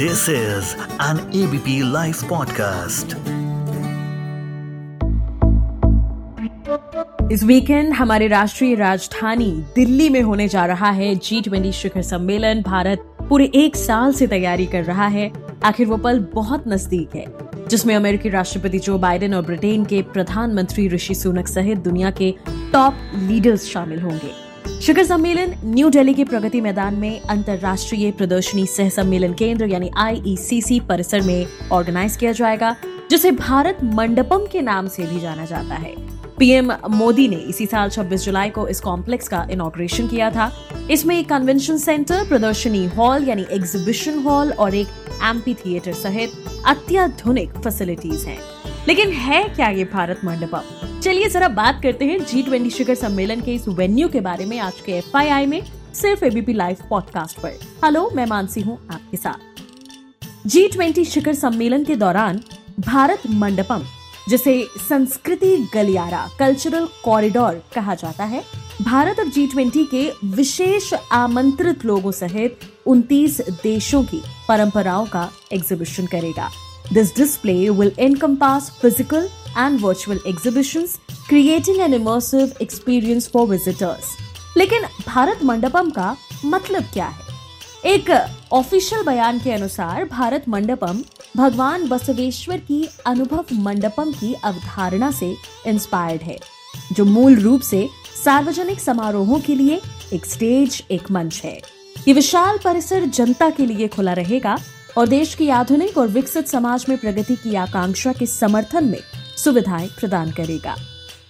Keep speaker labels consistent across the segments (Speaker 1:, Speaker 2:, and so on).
Speaker 1: This is an ABP Life podcast.
Speaker 2: इस weekend हमारे राष्ट्रीय राजधानी दिल्ली में होने जा रहा है जी ट्वेंटी शिखर सम्मेलन। भारत पूरे एक साल से तैयारी कर रहा है। आखिर वो पल बहुत नज़दीक है, जिसमें अमेरिकी राष्ट्रपति जो बाइडेन और ब्रिटेन के प्रधानमंत्री ऋषि सुनक सहित दुनिया के टॉप लीडर्स शामिल होंगे। शिखर सम्मेलन न्यू दिल्ली के प्रगति मैदान में अंतर्राष्ट्रीय प्रदर्शनी सह सम्मेलन केंद्र यानी आईईसीसी परिसर में ऑर्गेनाइज किया जाएगा, जिसे भारत मंडपम के नाम से भी जाना जाता है। पीएम मोदी ने इसी साल 26 जुलाई को इस कॉम्प्लेक्स का इनॉग्रेशन किया था। इसमें एक कन्वेंशन सेंटर, प्रदर्शनी हॉल यानी एग्जीबिशन हॉल और एक एम्पी थिएटर सहित अत्याधुनिक फैसिलिटीज़ हैं। लेकिन है क्या ये भारत मंडपम? चलिए जरा बात करते हैं जी ट्वेंटी शिखर सम्मेलन के इस वेन्यू के बारे में आज के एफ़ में, सिर्फ़ एबीपी लाइव पॉडकास्ट पर। हेलो मैं मानसी हूँ आपके साथ। जी ट्वेंटी शिखर सम्मेलन के दौरान भारत मंडपम, जिसे संस्कृति गलियारा कल्चरल कॉरिडोर कहा जाता है, भारत और जी ट्वेंटी के विशेष आमंत्रित लोगों सहित 29 देशों की परंपराओं का एग्जीबिशन करेगा। This display will encompass physical and virtual exhibitions, creating an immersive experience for visitors. लेकिन भारत मंडपम का मतलब क्या है एक ऑफिशियल बयान के अनुसार भारत मंडपम भगवान बसवेश्वर की अनुभव मंडपम की अवधारणा से इंस्पायर्ड है जो मूल रूप से सार्वजनिक समारोहों के लिए एक स्टेज एक मंच है ये विशाल परिसर जनता के लिए खुला रहेगा और देश की आधुनिक और विकसित समाज में प्रगति की आकांक्षा के समर्थन में सुविधाएँ प्रदान करेगा।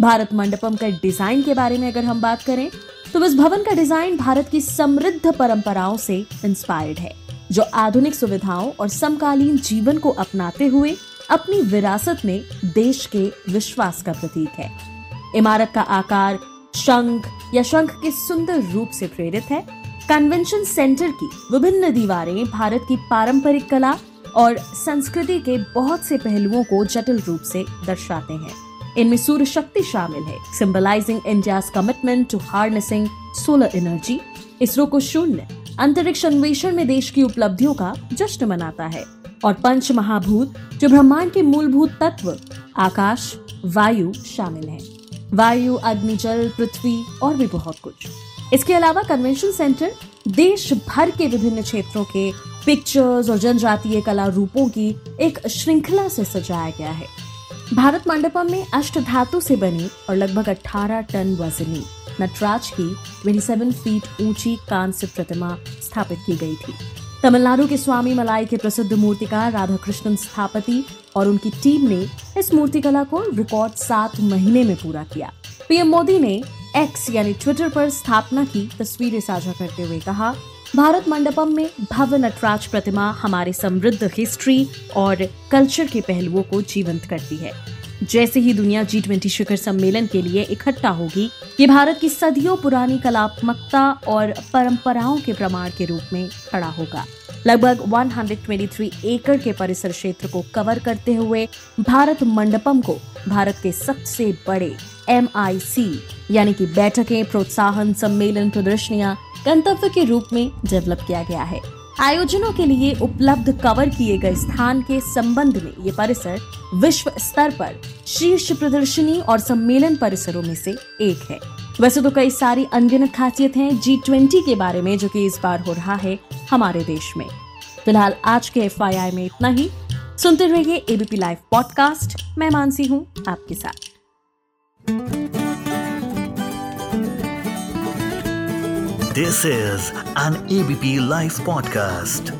Speaker 2: भारत मंडपम का डिज़ाइन के बारे में अगर हम बात करें तो इस भवन का डिज़ाइन भारत की समृद्ध परंपराओं से इंस्पायर्ड है, जो आधुनिक सुविधाओं और समकालीन जीवन को अपनाते हुए अपनी विरासत में देश के विश्वास का प्रतीक है। इमारत का आकार शंख या शंख के सुंदर रूप से प्रेरित है कन्वेंशन सेंटर की विभिन्न दीवारें भारत की पारंपरिक कला और संस्कृति के बहुत से पहलुओं को जटिल रूप से दर्शाते हैं इनमें सूर्य शक्ति शामिल है symbolizing India commitment to harnessing solar energy ISRO को शून्य, अंतरिक्ष अन्वेषण में देश की उपलब्धियों का जश्न मनाता है और पंच महाभूत जो ब्रह्मांड के मूलभूत तत्व, आकाश, वायु शामिल हैं। वायु, अग्नि, जल, पृथ्वी और भी बहुत कुछ। इसके अलावा कन्वेंशन सेंटर देश भर के विभिन्न क्षेत्रों के पिक्चर्स और जनजातीय कला रूपों की एक श्रृंखला से सजाया गया है। भारत मंडपम में अष्ट धातु से बनी और लगभग 18 टन वजनी, नटराज की 27 फीट ऊँची कांस्य प्रतिमा स्थापित की गई थी। तमिलनाडु के स्वामी मलाई के प्रसिद्ध मूर्तिकार राधा कृष्णन स्थापति और उनकी टीम ने इस मूर्तिकला को रिकॉर्ड सात महीने में पूरा किया। पीएम मोदी ने एक्स यानी ट्विटर पर स्थापना की तस्वीरें साझा करते हुए कहा, भारत मंडपम में भव्य नटराज प्रतिमा हमारे समृद्ध हिस्ट्री और कल्चर के पहलुओं को जीवंत करती है। जैसे ही दुनिया जी ट्वेंटी शिखर सम्मेलन के लिए इकट्ठा होगी, ये भारत की सदियों पुरानी कलात्मकता और परंपराओं के प्रमाण के रूप में खड़ा होगा। लगभग 123 एकड़ के परिसर क्षेत्र को कवर करते हुए भारत मंडपम को भारत के सबसे बड़े एमआईसी यानी कि बैठकें, प्रोत्साहन सम्मेलन प्रदर्शनियाँ गंतव्य के रूप में डेवलप किया गया है। आयोजनों के लिए उपलब्ध कवर किए गए स्थान के संबंध में ये परिसर विश्व स्तर पर शीर्ष प्रदर्शनी और सम्मेलन परिसरों में से एक है। वैसे तो कई सारी अनगिनत खासियत हैं जी ट्वेंटी के बारे में, जो कि इस बार हो रहा है हमारे देश में। फ़िलहाल आज के एफ़ में इतना ही। सुनते रहिए एबीपी लाइव पॉडकास्ट मैं मानसी हूँ आपके साथ।
Speaker 1: This is an ABP Life podcast.